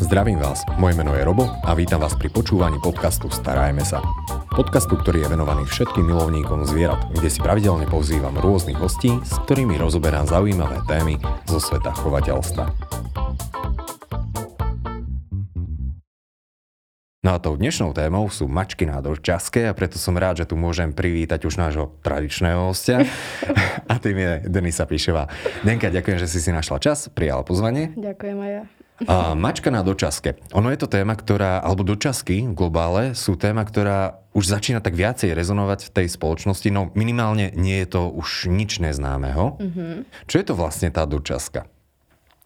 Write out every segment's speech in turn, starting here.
Zdravím vás, moje meno je Robo a vítam vás pri počúvaní podcastu Starajme sa. Podcastu, ktorý je venovaný všetkým milovníkom zvierat, kde si pravidelne pozývam rôznych hostí, s ktorými rozoberám zaujímavé témy zo sveta chovateľstva. No a tou dnešnou témou sú mačky na dočaske a preto som rád, že tu môžem privítať už nášho tradičného hostia a tým je Denisa Píšová. Denka, ďakujem, že si si našla čas, prijala pozvanie. Ďakujem aj ja. A mačka na dočaske. Ono je to téma, ktorá, alebo dočasky v globále sú téma, ktorá už začína tak viacej rezonovať v tej spoločnosti, no minimálne nie je to už nič neznámeho. Mm-hmm. Čo je to vlastne tá dočaska?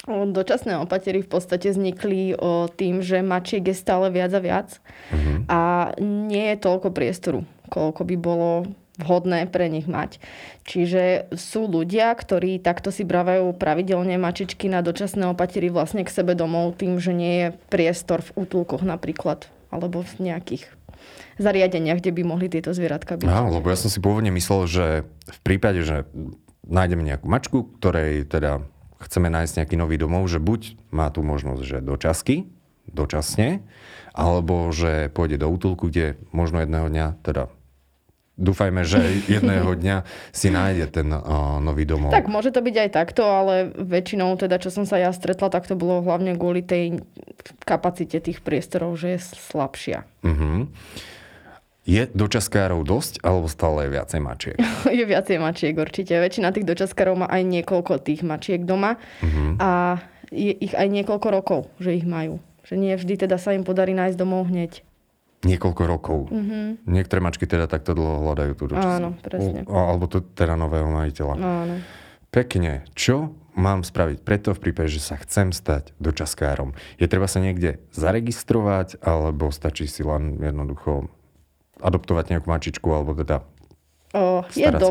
Dočasné opatery v podstate vznikli o tým, že mačiek je stále viac a viac mm-hmm. a nie je toľko priestoru, koľko by bolo vhodné pre nich mať. Čiže sú ľudia, ktorí takto si bravajú pravidelne mačičky na dočasné opatery vlastne k sebe domov tým, že nie je priestor v útulkoch napríklad alebo v nejakých zariadeniach, kde by mohli tieto zvieratka byť. Áno, lebo ja som si pôvodne myslel, že v prípade, že nájdeme nejakú mačku, ktorej teda chceme nájsť nejaký nový domov, že buď má tu možnosť, že dočasky, dočasne, alebo že pôjde do útulku, kde možno jedného dňa teda dúfajme, že jedného dňa si nájde ten uh, nový domov. Tak môže to byť aj takto, ale väčšinou teda, čo som sa ja stretla, tak to bolo hlavne kvôli tej kapacite tých priestorov, že je slabšia. Uh-huh. Je dočaskárov dosť, alebo stále je viacej mačiek? je viacej mačiek určite. Väčšina tých dočaskárov má aj niekoľko tých mačiek doma uh-huh. a je ich aj niekoľko rokov, že ich majú. Že nie vždy teda sa im podarí nájsť domov hneď niekoľko rokov. Mm-hmm. Niektoré mačky teda takto dlho hľadajú tú dočasnú. Áno, presne. O, alebo to teda nového majiteľa. Áno. Pekne. Čo mám spraviť preto v prípade, že sa chcem stať dočaskárom? Je treba sa niekde zaregistrovať, alebo stačí si len jednoducho adoptovať nejakú mačičku, alebo teda je do,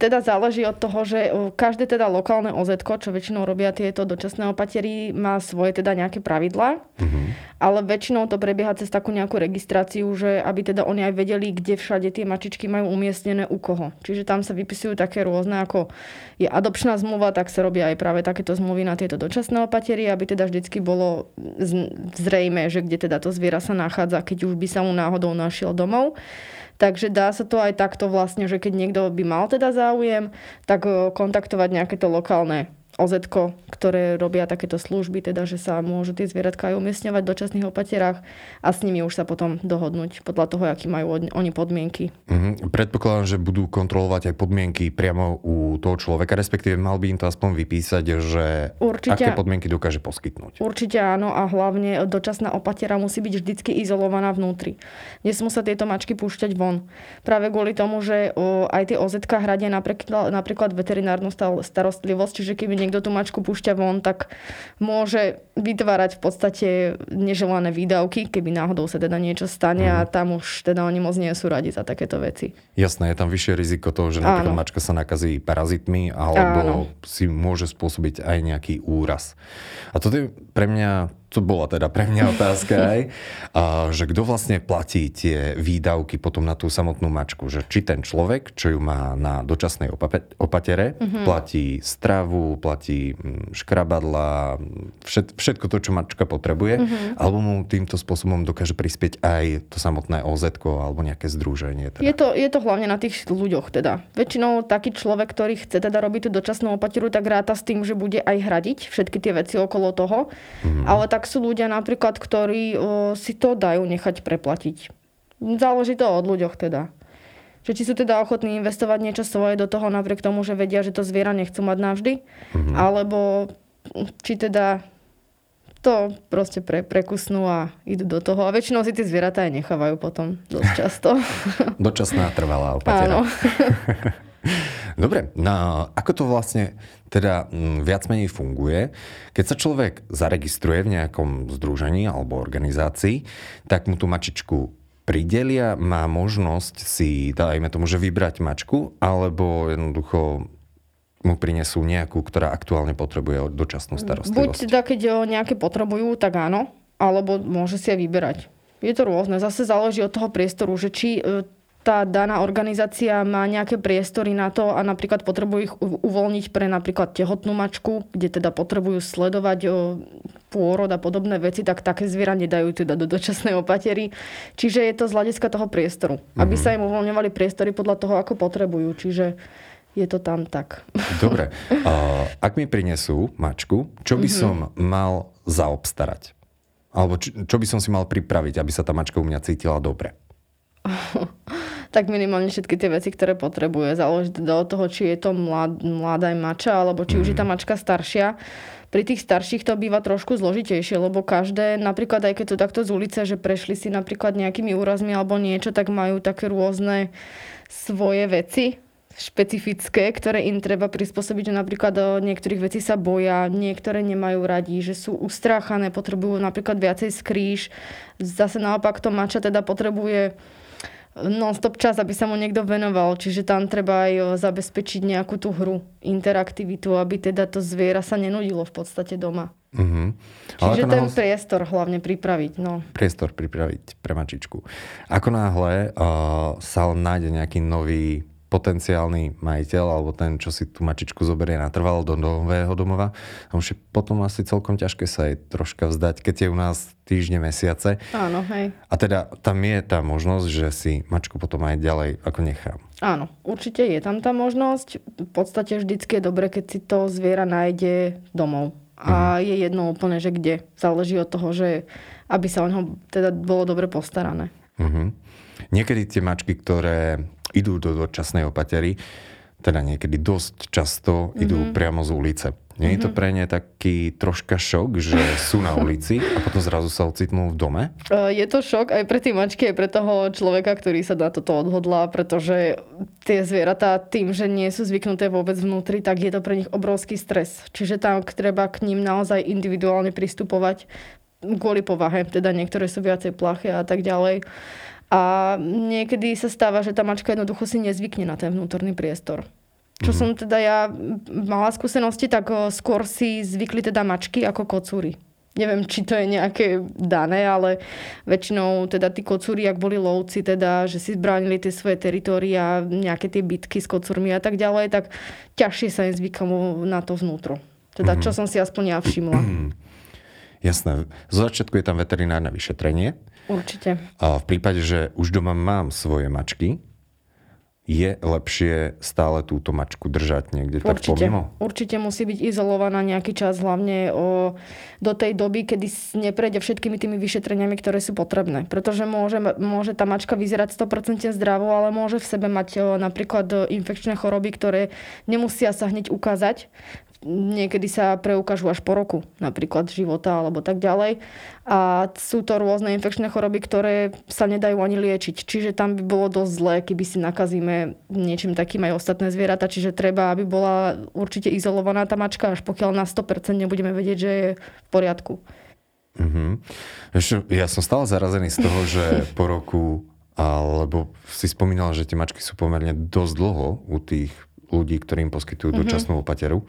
teda záleží od toho, že každé teda lokálne OZ, čo väčšinou robia tieto dočasné opatery, má svoje teda nejaké pravidlá, uh-huh. ale väčšinou to prebieha cez takú nejakú registráciu, že aby teda oni aj vedeli, kde všade tie mačičky majú umiestnené u koho. Čiže tam sa vypisujú také rôzne, ako je adopčná zmluva, tak sa robia aj práve takéto zmluvy na tieto dočasné opatery, aby teda vždycky bolo zrejme, že kde teda to zviera sa nachádza, keď už by sa mu náhodou našiel domov. Takže dá sa to aj takto vlastne, že keď niekto by mal teda záujem, tak eh, kontaktovať nejaké to lokálne oz ktoré robia takéto služby, teda že sa môžu tie zvieratka aj umiestňovať v dočasných opaterách a s nimi už sa potom dohodnúť podľa toho, aký majú oni podmienky. Mm-hmm. Predpokladám, že budú kontrolovať aj podmienky priamo u toho človeka, respektíve mal by im to aspoň vypísať, že Určite, aké podmienky dokáže poskytnúť. Určite áno a hlavne dočasná opatera musí byť vždycky izolovaná vnútri. Nesmú sa tieto mačky púšťať von. Práve kvôli tomu, že aj tie OZ hradia napríklad, napríklad veterinárnu starostlivosť, čiže keby niekto tú mačku púšťa von, tak môže vytvárať v podstate neželané výdavky, keby náhodou sa teda niečo stane mm. a mhm. tam už teda oni moc nie sú radi za takéto veci. Jasné, je tam vyššie riziko toho, že napríklad Áno. mačka sa nakazí parazitmi alebo Áno. si môže spôsobiť aj nejaký úraz. A toto je pre mňa to bola teda pre mňa otázka aj, a, že kto vlastne platí tie výdavky potom na tú samotnú mačku, že či ten človek, čo ju má na dočasnej opatere, mm-hmm. platí stravu, platí mm, škrabadla, všet, všetko to, čo mačka potrebuje, mm-hmm. alebo mu týmto spôsobom dokáže prispieť aj to samotné OZ alebo nejaké združenie. Teda. Je, to, je to hlavne na tých ľuďoch teda. Väčšinou taký človek, ktorý chce teda robiť tú dočasnú opateru, tak ráta s tým, že bude aj hradiť všetky tie veci okolo toho, mm-hmm. ale tak tak sú ľudia napríklad, ktorí o, si to dajú nechať preplatiť. Záleží to od ľuďoch teda. Že či sú teda ochotní investovať niečo svoje do toho napriek tomu, že vedia, že to zviera nechcú mať navždy, mm-hmm. alebo či teda to proste pre, prekusnú a idú do toho. A väčšinou si tie zvieratá aj nechávajú potom dosť často. Dočasná trvalá opatera. Áno. Dobre, no ako to vlastne teda mm, viac menej funguje? Keď sa človek zaregistruje v nejakom združení alebo organizácii, tak mu tú mačičku pridelia, má možnosť si, dajme tomu, že vybrať mačku, alebo jednoducho mu prinesú nejakú, ktorá aktuálne potrebuje dočasnú starostlivosť. Buď teda, keď nejaké potrebujú, tak áno, alebo môže si aj vyberať. Je to rôzne. Zase záleží od toho priestoru, že či e, tá daná organizácia má nejaké priestory na to a napríklad potrebujú ich uvoľniť pre napríklad tehotnú mačku, kde teda potrebujú sledovať pôrod a podobné veci, tak také zviera nedajú teda do dočasnej opatery. Čiže je to z hľadiska toho priestoru. Mm-hmm. Aby mhm. sa im uvoľňovali priestory podľa toho, ako potrebujú. Čiže je to tam tak. Dobre. Ak mi prinesú mačku, čo by mm-hmm. som mal zaobstarať? Alebo čo, čo by som si mal pripraviť, aby sa tá mačka u mňa cítila dobre? tak minimálne všetky tie veci, ktoré potrebuje. Záleží teda od toho, či je to mlad, mladá mača, alebo či mm. už je tá mhm. mačka staršia. Pri tých starších to býva trošku zložitejšie, lebo každé, napríklad aj keď to takto z ulice, že prešli si napríklad nejakými úrazmi alebo niečo, tak majú také rôzne svoje veci, špecifické, ktoré im treba prispôsobiť, že napríklad do niektorých vecí sa boja, niektoré nemajú radi, že sú ustráchané, potrebujú napríklad viacej skrýž. Zase naopak to mača teda potrebuje non-stop čas, aby sa mu niekto venoval. Čiže tam treba aj zabezpečiť nejakú tú hru, interaktivitu, aby teda to zviera sa nenudilo v podstate doma. Mm-hmm. Čiže ten náhle... priestor hlavne pripraviť. No. Priestor pripraviť pre mačičku. Ako náhle uh, sa nájde nejaký nový potenciálny majiteľ alebo ten, čo si tú mačičku zoberie natrvalo do nového domova. A už je potom asi celkom ťažké sa jej troška vzdať, keď je u nás týždne, mesiace. Áno, hej. A teda tam je tá možnosť, že si mačku potom aj ďalej ako nechám. Áno, určite je tam tá možnosť. V podstate vždycky je dobre, keď si to zviera nájde domov. A mhm. je jedno úplne, že kde. Záleží od toho, že aby sa o neho teda bolo dobre postarané. Uh-huh. Niekedy tie mačky, ktoré idú do dočasnej opatery, teda niekedy dosť často mm-hmm. idú priamo z ulice. Nie je to mhm. pre ne taký troška šok, že sú na ulici a potom zrazu sa ocitnú v dome? Je to šok aj pre tie mačky, aj pre toho človeka, ktorý sa na toto odhodlá, pretože tie zvieratá tým, že nie sú zvyknuté vôbec vnútri, tak je to pre nich obrovský stres. Čiže tam treba k ním naozaj individuálne pristupovať kvôli povahe, teda niektoré sú viacej plaché a tak ďalej. A niekedy sa stáva, že tá mačka jednoducho si nezvykne na ten vnútorný priestor. Čo mm. som teda ja mala skúsenosti, tak skôr si zvykli teda mačky ako kocúry. Neviem, či to je nejaké dané, ale väčšinou teda tí kocúri, ak boli lovci, teda, že si zbránili tie svoje teritória, nejaké tie bitky s kocúrmi a tak ďalej, tak ťažšie sa im zvykalo na to vnútro. Teda, čo mhm. som si aspoň ja všimla. Jasné. Zo začiatku je tam veterinárne vyšetrenie. Určite. A v prípade, že už doma mám svoje mačky, je lepšie stále túto mačku držať niekde Určite. tak pomimo? Určite musí byť izolovaná nejaký čas, hlavne o, do tej doby, kedy neprejde všetkými tými vyšetreniami, ktoré sú potrebné. Pretože môže, môže tá mačka vyzerať 100% zdravo, ale môže v sebe mať o, napríklad infekčné choroby, ktoré nemusia sa hneď ukázať niekedy sa preukážu až po roku, napríklad života alebo tak ďalej. A sú to rôzne infekčné choroby, ktoré sa nedajú ani liečiť. Čiže tam by bolo dosť zlé, keby si nakazíme niečím takým aj ostatné zvieratá. Čiže treba, aby bola určite izolovaná tá mačka, až pokiaľ na 100% nebudeme vedieť, že je v poriadku. Mm-hmm. ja som stále zarazený z toho, že po roku, alebo si spomínal, že tie mačky sú pomerne dosť dlho u tých ľudí, ktorým poskytujú mm-hmm. dočasnú opateru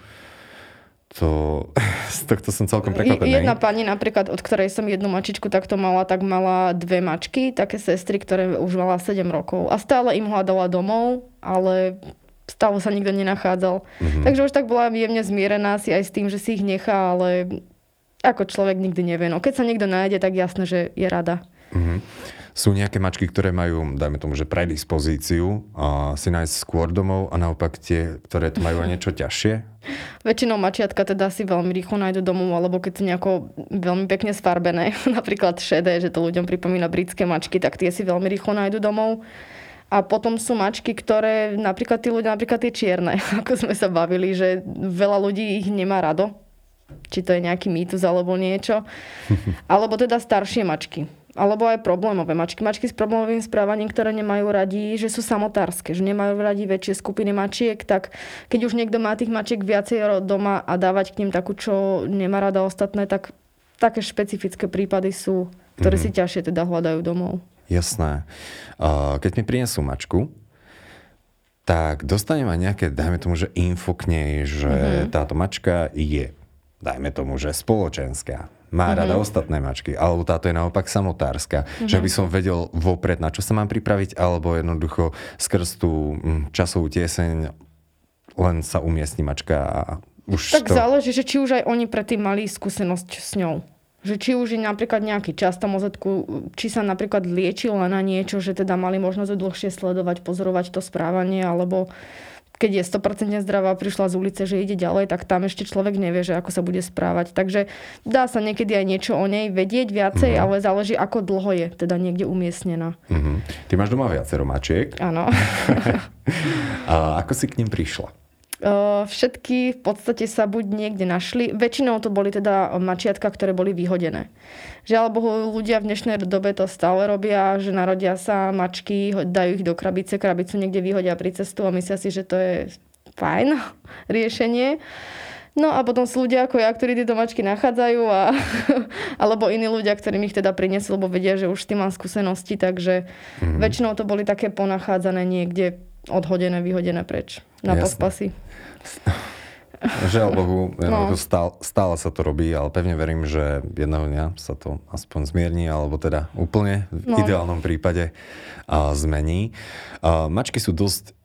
to, z tohto som celkom prekvapený. Jedna pani napríklad, od ktorej som jednu mačičku takto mala, tak mala dve mačky, také sestry, ktoré už mala 7 rokov. A stále im hľadala domov, ale stále sa nikto nenachádzal. Mm-hmm. Takže už tak bola jemne zmierená si aj s tým, že si ich nechá, ale ako človek nikdy nevie. No, keď sa niekto nájde, tak jasné, že je rada. Mm-hmm. Sú nejaké mačky, ktoré majú, dajme tomu, že predispozíciu a si nájsť skôr domov a naopak tie, ktoré to majú niečo ťažšie? Väčšinou mačiatka teda si veľmi rýchlo nájdu domov, alebo keď sú nejako veľmi pekne sfarbené, napríklad šedé, že to ľuďom pripomína britské mačky, tak tie si veľmi rýchlo nájdu domov. A potom sú mačky, ktoré, napríklad tí ľudia, napríklad tie čierne, ako sme sa bavili, že veľa ľudí ich nemá rado. Či to je nejaký mýtus alebo niečo. Alebo teda staršie mačky alebo aj problémové mačky. Mačky s problémovým správaním, ktoré nemajú radi, že sú samotárske, že nemajú radi väčšie skupiny mačiek, tak keď už niekto má tých mačiek viacej doma a dávať k ním takú, čo nemá rada ostatné, tak také špecifické prípady sú, ktoré mm-hmm. si ťažšie teda hľadajú domov. Jasné. Keď mi prinesú mačku, tak dostanem aj nejaké, dajme tomu, že info k nej, že mm-hmm. táto mačka je, dajme tomu, že spoločenská má mm-hmm. rada ostatné mačky, alebo táto je naopak samotárska. Mm-hmm. Že by som vedel vopred, na čo sa mám pripraviť, alebo jednoducho skrz tú mm, časovú tieseň len sa umiestni mačka a už Tak to... záleží, že či už aj oni predtým mali skúsenosť s ňou. Že či už je napríklad nejaký čas tom ozetku, či sa napríklad liečila na niečo, že teda mali možnosť dlhšie sledovať, pozorovať to správanie, alebo keď je 100% zdravá, prišla z ulice, že ide ďalej, tak tam ešte človek nevie, že ako sa bude správať. Takže dá sa niekedy aj niečo o nej vedieť viacej, mm-hmm. ale záleží, ako dlho je teda niekde umiestnená. Mm-hmm. Ty máš doma viacero mačiek. Áno. A ako si k ním prišla? Všetky v podstate sa buď niekde našli. Väčšinou to boli teda mačiatka, ktoré boli vyhodené. Žiaľ Bohu, ľudia v dnešnej dobe to stále robia, že narodia sa mačky, dajú ich do krabice, krabicu niekde vyhodia pri cestu a myslia si, že to je fajn riešenie. No a potom sú ľudia ako ja, ktorí tieto mačky nachádzajú a, alebo iní ľudia, ktorým ich teda prinesú, lebo vedia, že už s tým mám skúsenosti, takže mm-hmm. väčšinou to boli také ponachádzané niekde odhodené, vyhodené preč na Jasne. pospasy. Žiaľ Bohu, no. stále, stále sa to robí, ale pevne verím, že jedného dňa sa to aspoň zmierni, alebo teda úplne v no. ideálnom prípade a, zmení. A, mačky sú dosť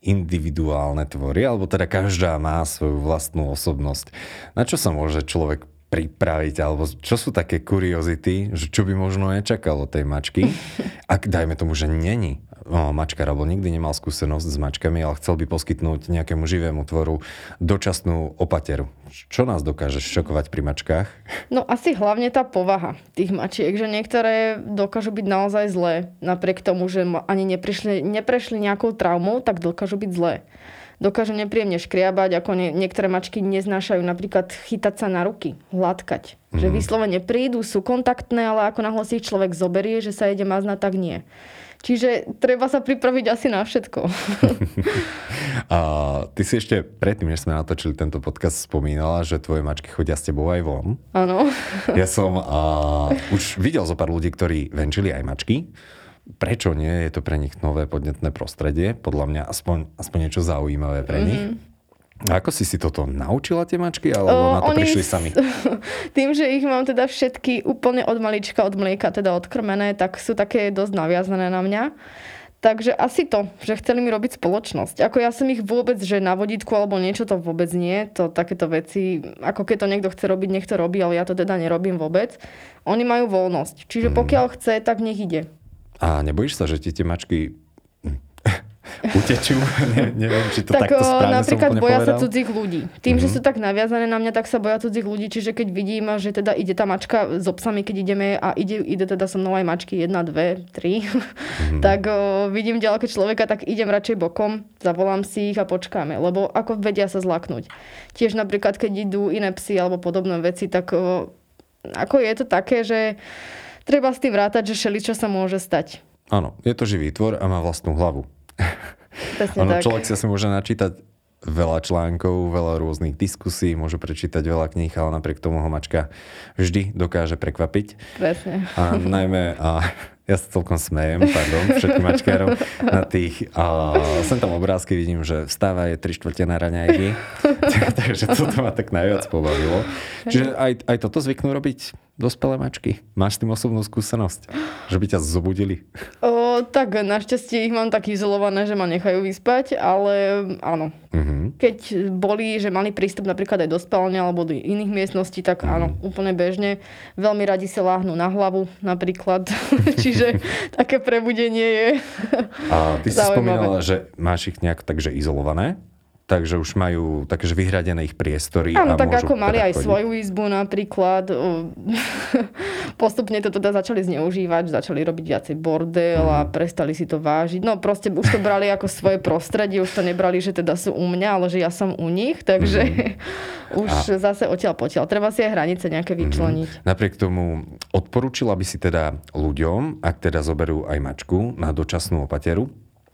individuálne tvory, alebo teda každá má svoju vlastnú osobnosť. Na čo sa môže človek pripraviť, alebo čo sú také kuriozity, že čo by možno nečakalo tej mačky, ak dajme tomu, že není mačkár alebo nikdy nemal skúsenosť s mačkami, ale chcel by poskytnúť nejakému živému tvoru dočasnú opateru. Čo nás dokáže šokovať pri mačkách? No asi hlavne tá povaha tých mačiek, že niektoré dokážu byť naozaj zlé, napriek tomu, že ani neprišli, neprešli nejakou traumou, tak dokážu byť zlé dokážu nepríjemne škriabať, ako nie, niektoré mačky neznášajú napríklad chytať sa na ruky, hladkať. Mm. Že mhm. vyslovene prídu, sú kontaktné, ale ako náhle si človek zoberie, že sa ide maznať, tak nie. Čiže treba sa pripraviť asi na všetko. a ty si ešte predtým, než sme natočili tento podcast, spomínala, že tvoje mačky chodia s tebou aj von. Áno. ja som a, už videl zo pár ľudí, ktorí venčili aj mačky. Prečo nie? Je to pre nich nové podnetné prostredie. Podľa mňa aspoň, aspoň niečo zaujímavé pre nich. Mm-hmm. A ako si si toto naučila tie mačky, alebo o, na to oni, prišli sami? Tým, že ich mám teda všetky úplne od malička, od mlieka teda odkrmené, tak sú také dosť naviazané na mňa. Takže asi to, že chceli mi robiť spoločnosť. Ako ja som ich vôbec, že na vodítku alebo niečo to vôbec nie. To takéto veci, ako keď to niekto chce robiť, nech to robí, ale ja to teda nerobím vôbec. Oni majú voľnosť. Čiže mhm. pokiaľ chce, tak nech ide. A nebojíš sa, že ti tie mačky utečú. ne, neviem, či to tak, takto správne napríklad som boja povedal. sa cudzích ľudí. Tým, mm-hmm. že mhm. sú tak naviazané na mňa, tak sa boja cudzích ľudí. Čiže keď vidím, že teda ide tá mačka s obsami, keď ideme a ide, ide teda so mnou aj mačky, jedna, dve, tri, mm-hmm. tak o, vidím ďaleko človeka, tak idem radšej bokom, zavolám si ich a počkáme. Lebo ako vedia sa zlaknúť. Tiež napríklad, keď idú iné psy alebo podobné veci, tak o, ako je to také, že treba s tým rátať, že čo sa môže stať. Áno, je to živý tvor a má vlastnú hlavu. ono, človek si asi môže načítať veľa článkov, veľa rôznych diskusí, môže prečítať veľa kníh, ale napriek tomu ho mačka vždy dokáže prekvapiť. Presne. A najmä, a ja sa celkom smejem, pardon, všetkým mačkárom, na tých, a sem tam obrázky vidím, že vstáva je 3 štvrte na raňajky, takže toto ma tak najviac pobavilo. Čiže aj, aj toto zvyknú robiť dospelé mačky? Máš s tým osobnú skúsenosť? Že by ťa zobudili? O, tak našťastie ich mám tak izolované, že ma nechajú vyspať, ale áno. Uh-huh. Keď boli, že mali prístup napríklad aj do spálne alebo do iných miestností, tak uh-huh. áno, úplne bežne. Veľmi radi sa láhnú na hlavu napríklad. Čiže také prebudenie je A ty si spomínala, že máš ich nejak takže izolované? Takže už majú takže vyhradené ich priestory. Áno, tak ako mali teda aj svoju izbu napríklad. Postupne to teda začali zneužívať, začali robiť viacej bordel a mhm. prestali si to vážiť. No proste už to brali ako svoje prostredie, už to nebrali, že teda sú u mňa, ale že ja som u nich, takže mm. už a... zase odtiaľ potiaľ. Treba si aj hranice nejaké mhm. vyčleniť. Mm. Napriek tomu odporúčila by si teda ľuďom, ak teda zoberú aj mačku na dočasnú opateru,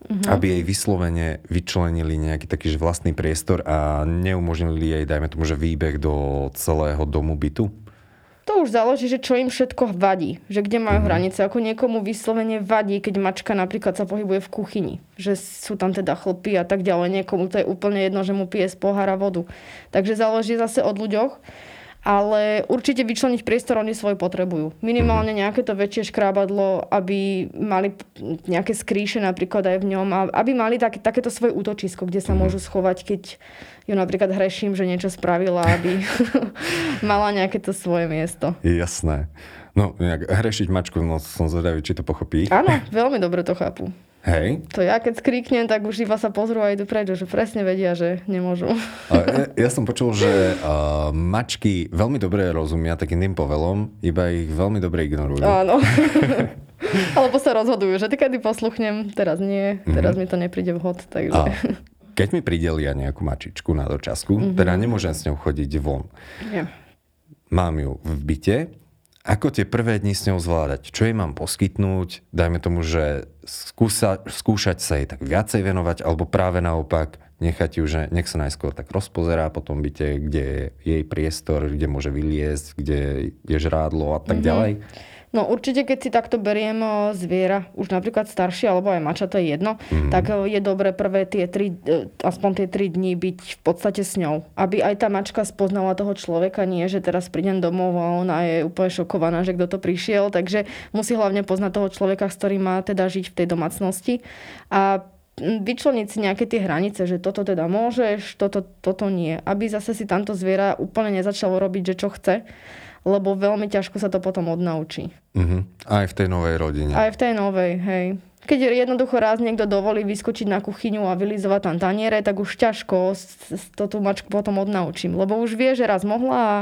uh-huh. aby jej vyslovene vyčlenili nejaký taký vlastný priestor a neumožnili jej, dajme tomu, že výbeh do celého domu bytu? To už záleží, že čo im všetko vadí. Že kde majú uh-huh. hranice. Ako niekomu vyslovene vadí, keď mačka napríklad sa pohybuje v kuchyni. Že sú tam teda chlpy a tak ďalej. Niekomu to je úplne jedno, že mu pije z pohára vodu. Takže záleží zase od ľuďoch. Ale určite vyčleniť priestor oni svoj potrebujú. Minimálne mhm. nejaké to väčšie škrábadlo, aby mali nejaké skrýše napríklad aj v ňom, aby mali tak, takéto svoje útočisko, kde sa mhm. môžu schovať, keď ju napríklad hreším, že niečo spravila, aby mala nejaké to svoje miesto. Jasné. No, nejak hrešiť mačku, no som zvedavý, či to pochopí. Áno, veľmi dobre to chápu. Hej. To ja keď skríknem, tak už iba sa pozrú a idú preč, že presne vedia, že nemôžu. Ja, ja som počul, že uh, mačky veľmi dobre rozumia takým tým povelom, iba ich veľmi dobre ignorujú. Áno. Alebo sa rozhodujú, že kedy posluchnem, teraz nie, teraz mm-hmm. mi to nepríde vhod. Takže... A keď mi pridelia nejakú mačičku na dočasku, mm-hmm. teda nemôžem s ňou chodiť von. Yeah. Mám ju v byte, ako tie prvé dni s ňou zvládať? Čo jej mám poskytnúť? Dajme tomu, že skúsa, skúšať sa jej tak viacej venovať, alebo práve naopak nechať ju, že nech sa najskôr tak rozpozerá po tom byte, kde je jej priestor, kde môže vyliezť, kde je žrádlo a tak mm-hmm. ďalej. No určite, keď si takto beriem zviera, už napríklad staršie alebo aj mača, to je jedno, mm. tak je dobre prvé tie tri, e, aspoň tie tri dní byť v podstate s ňou. Aby aj tá mačka spoznala toho človeka, nie že teraz prídem domov a ona je úplne šokovaná, že kto to prišiel, takže musí hlavne poznať toho človeka, s ktorým má teda žiť v tej domácnosti. A vyčleniť si nejaké tie hranice, že toto teda môžeš, toto, toto nie. Aby zase si tamto zviera úplne nezačalo robiť, že čo chce lebo veľmi ťažko sa to potom odnaučí. Uh-huh. Aj v tej novej rodine. Aj v tej novej, hej. Keď jednoducho raz niekto dovolí vyskočiť na kuchyňu a vylizovať tam taniere, tak už ťažko to tú mačku potom odnaučím, lebo už vie, že raz mohla a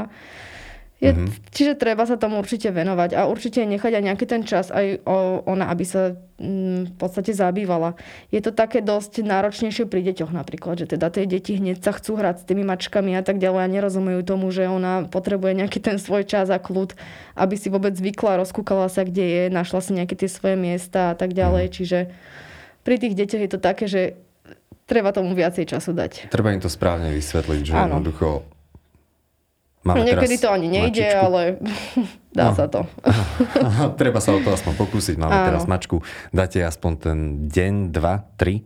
je, mm-hmm. Čiže treba sa tomu určite venovať a určite nechať aj nejaký ten čas aj o, ona, aby sa mm, v podstate zabývala. Je to také dosť náročnejšie pri deťoch napríklad, že teda tie deti hneď sa chcú hrať s tými mačkami a tak ďalej a nerozumejú tomu, že ona potrebuje nejaký ten svoj čas a kľud, aby si vôbec zvykla, rozkúkala sa, kde je, našla si nejaké tie svoje miesta a tak ďalej. Mm. Čiže pri tých deťoch je to také, že treba tomu viacej času dať. Treba im to správne vysvetliť, že Áno. jednoducho Máme Niekedy to ani nejde, mačičku. ale dá no. sa to. Treba sa o to aspoň pokúsiť. Máme Áno. teraz mačku. Dáte aspoň ten deň, dva, tri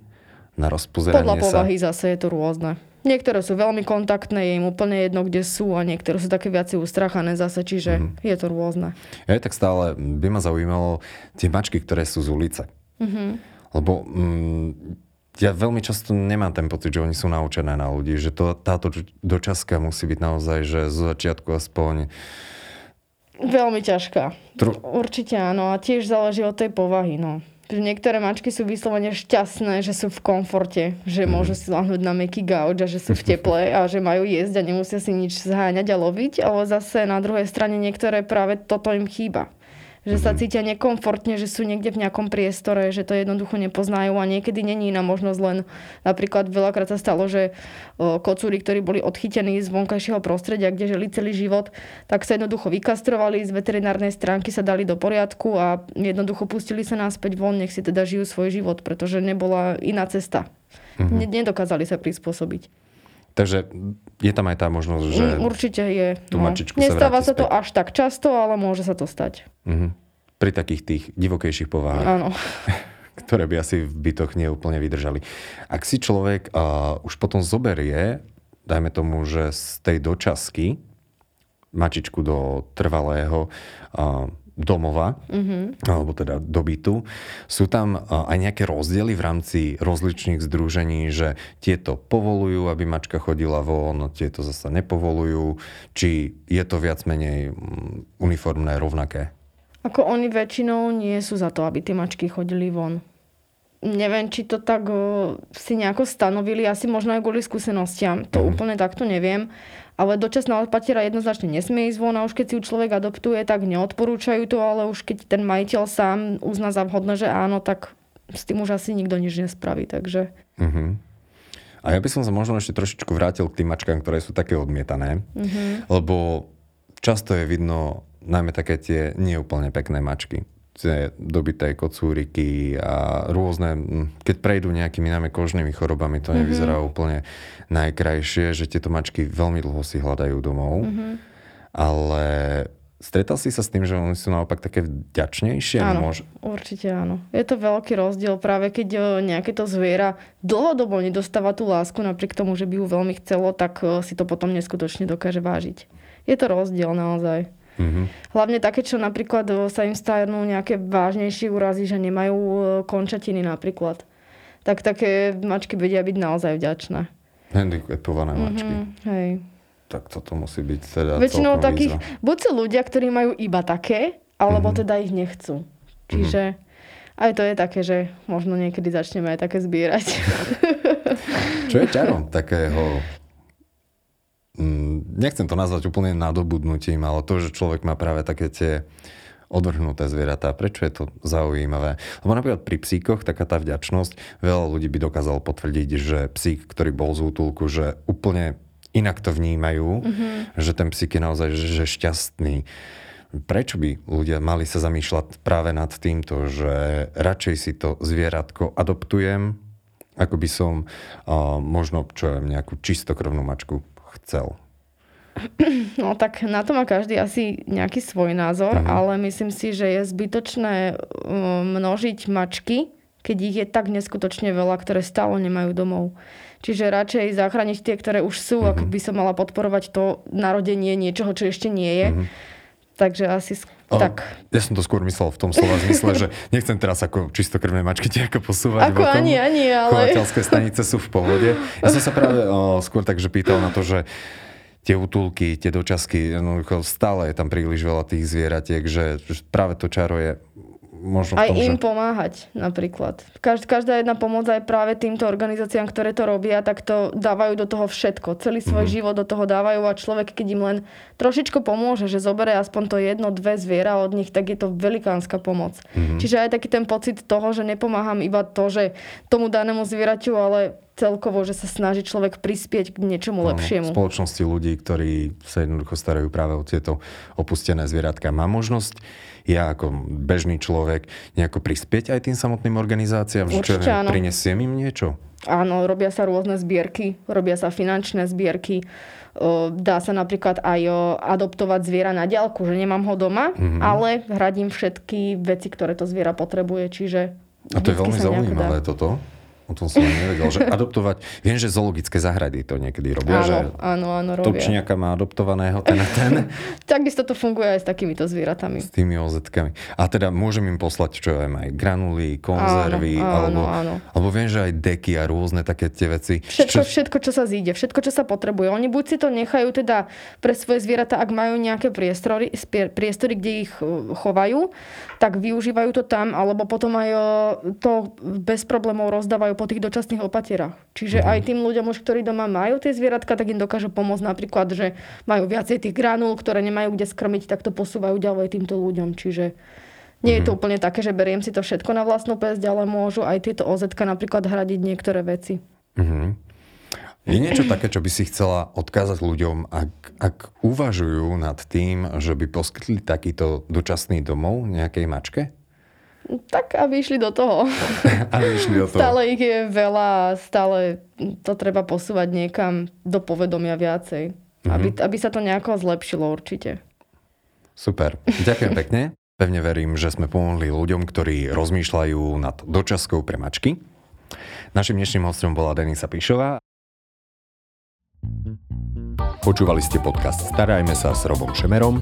na rozpozeranie Podľa povahy sa. zase je to rôzne. Niektoré sú veľmi kontaktné, je im úplne jedno, kde sú a niektoré sú také viac ustrachané zase, čiže mm. je to rôzne. Ja tak stále by ma zaujímalo tie mačky, ktoré sú z ulice. Mm-hmm. Lebo mm, ja veľmi často nemám ten pocit, že oni sú naučené na ľudí, že to, táto dočaska musí byť naozaj, že z začiatku aspoň Veľmi ťažká. Tru... Určite áno. A tiež záleží od tej povahy. No. Niektoré mačky sú vyslovene šťastné, že sú v komforte, že mm. môžu si lahnúť na meký gauč a že sú v teple a že majú jesť a nemusia si nič zháňať a loviť, ale zase na druhej strane niektoré práve toto im chýba že sa mhm. cítia nekomfortne, že sú niekde v nejakom priestore, že to jednoducho nepoznajú a niekedy není iná možnosť len napríklad veľakrát sa stalo, že kocúri, ktorí boli odchytení z vonkajšieho prostredia, kde žili celý život, tak sa jednoducho vykastrovali, z veterinárnej stránky sa dali do poriadku a jednoducho pustili sa naspäť von, nech si teda žijú svoj život, pretože nebola iná cesta. Mm-hmm. Nedokázali sa prispôsobiť. Takže je tam aj tá možnosť, že... Mm, určite je. Tú no. Nestáva sa, sa to až tak často, ale môže sa to stať. Mm-hmm. Pri takých tých divokejších povahách. Áno. ktoré by asi v bytoch neúplne vydržali. Ak si človek uh, už potom zoberie, dajme tomu, že z tej dočasky mačičku do trvalého uh, domova, mm-hmm. alebo teda do bytu. Sú tam aj nejaké rozdiely v rámci rozličných združení, že tieto povolujú, aby mačka chodila von, tieto zase nepovolujú, či je to viac menej mm, uniformné, rovnaké? Ako oni väčšinou nie sú za to, aby tie mačky chodili von. Neviem, či to tak o, si nejako stanovili, asi možno aj kvôli skúsenostiam. To mm. úplne takto neviem ale dočasná opatiera jednoznačne nesmie ísť von a už keď si ju človek adoptuje, tak neodporúčajú to, ale už keď ten majiteľ sám uzná za vhodné, že áno, tak s tým už asi nikto nič nespraví, takže... Uh-huh. A ja by som sa možno ešte trošičku vrátil k tým mačkám, ktoré sú také odmietané, uh-huh. lebo často je vidno najmä také tie neúplne pekné mačky dobité kocúriky a rôzne, keď prejdú nejakými najmä kožnými chorobami, to mm-hmm. nevyzerá úplne najkrajšie, že tieto mačky veľmi dlho si hľadajú domov. Mm-hmm. Ale stretal si sa s tým, že oni sú naopak také vďačnejšie? Áno, Môž... určite áno. Je to veľký rozdiel práve keď nejaké to zviera dlhodobo nedostáva tú lásku napriek tomu, že by ju veľmi chcelo, tak si to potom neskutočne dokáže vážiť Je to rozdiel naozaj. Mm-hmm. Hlavne také, čo napríklad sa im stanú nejaké vážnejšie úrazy, že nemajú končatiny napríklad. Tak také mačky vedia byť naozaj vďačné. Handicapované mačky. Mm-hmm, hej. Tak toto musí byť teda Väčšinou takých, výzva. buď sú ľudia, ktorí majú iba také, alebo mm-hmm. teda ich nechcú. Čiže mm-hmm. aj to je také, že možno niekedy začneme aj také zbierať. Čo je čarom takého mm, nechcem to nazvať úplne nadobudnutím, ale to, že človek má práve také tie odvrhnuté zvieratá. Prečo je to zaujímavé? Lebo napríklad pri psíkoch taká tá vďačnosť, veľa ľudí by dokázalo potvrdiť, že psík, ktorý bol z útulku, že úplne inak to vnímajú, mm-hmm. že ten psík je naozaj že, že šťastný. Prečo by ľudia mali sa zamýšľať práve nad týmto, že radšej si to zvieratko adoptujem, ako by som uh, možno čo nejakú čistokrvnú mačku chcel? No tak na to má každý asi nejaký svoj názor, uh-huh. ale myslím si, že je zbytočné množiť mačky, keď ich je tak neskutočne veľa, ktoré stále nemajú domov. Čiže radšej zachrániť tie, ktoré už sú, uh-huh. ak mhm. by som mala podporovať to narodenie niečoho, čo ešte nie je. Uh-huh. Takže asi o, tak. Ja som to skôr myslel v tom slova zmysle, že nechcem teraz ako čistokrvné mačky ako posúvať ako bokom. ani, ani, ale... Chovateľské stanice sú v pohode. Ja som sa práve o, skôr tak, že pýtal na to, že tie útulky, tie dočasky, no, stále je tam príliš veľa tých zvieratiek, že práve to čaro je možno aj tom, im že... pomáhať napríklad. Každá, každá jedna pomoc aj práve týmto organizáciám, ktoré to robia, tak to dávajú do toho všetko. Celý svoj mm-hmm. život do toho dávajú a človek, keď im len trošičko pomôže, že zobere aspoň to jedno, dve zviera od nich, tak je to velikánska pomoc. Mm-hmm. Čiže aj taký ten pocit toho, že nepomáham iba to, že tomu danému zvieraťu, ale celkovo, že sa snaží človek prispieť k niečomu no, lepšiemu. Spoločnosti ľudí, ktorí sa jednoducho starajú práve o tieto opustené zvieratka. Má možnosť ja ako bežný človek nejako prispieť aj tým samotným organizáciám? Určite čo, áno. Prinesiem im niečo? Áno, robia sa rôzne zbierky, robia sa finančné zbierky. Dá sa napríklad aj adoptovať zviera na diálku, že nemám ho doma, mm-hmm. ale hradím všetky veci, ktoré to zviera potrebuje, čiže... A to je veľmi zaujímavé toto. O tom som nevedel, že adoptovať... Viem, že zoologické záhrady to niekedy robia, áno, že áno, áno, robia. Točniaka má adoptovaného ten a ten. Takisto to funguje aj s takýmito zvieratami. S tými ozetkami. A teda môžem im poslať, čo viem, aj granuly, konzervy, áno, alebo, áno. alebo viem, že aj deky a rôzne také tie veci. Všetko, čo... všetko, čo sa zíde, všetko, čo sa potrebuje. Oni buď si to nechajú teda pre svoje zvieratá, ak majú nejaké priestory, priestory kde ich e, chovajú, tak využívajú to tam, alebo potom aj e, to bez problémov rozdávajú po tých dočasných opatierách. Čiže mm. aj tým ľuďom už, ktorí doma majú tie zvieratka, tak im dokážu pomôcť napríklad, že majú viacej tých granul, ktoré nemajú kde skrmiť, tak to posúvajú ďalej týmto ľuďom. Čiže nie je to mhm. úplne také, že beriem si to všetko na vlastnú pesť, ale môžu aj tieto OZ napríklad hradiť niektoré veci. Mm-hmm. Je niečo také, čo by si chcela odkázať ľuďom, ak, ak uvažujú nad tým, že by poskytli takýto dočasný domov nejakej mačke? Tak, aby išli do toho. aby išli do toho. Stále ich je veľa, stále to treba posúvať niekam do povedomia viacej. Mm-hmm. Aby, aby sa to nejako zlepšilo určite. Super. Ďakujem pekne. Pevne verím, že sme pomohli ľuďom, ktorí rozmýšľajú nad dočaskou pre mačky. Našim dnešným hostom bola Denisa Pišová. Počúvali ste podcast Starajme sa s Robom Šemerom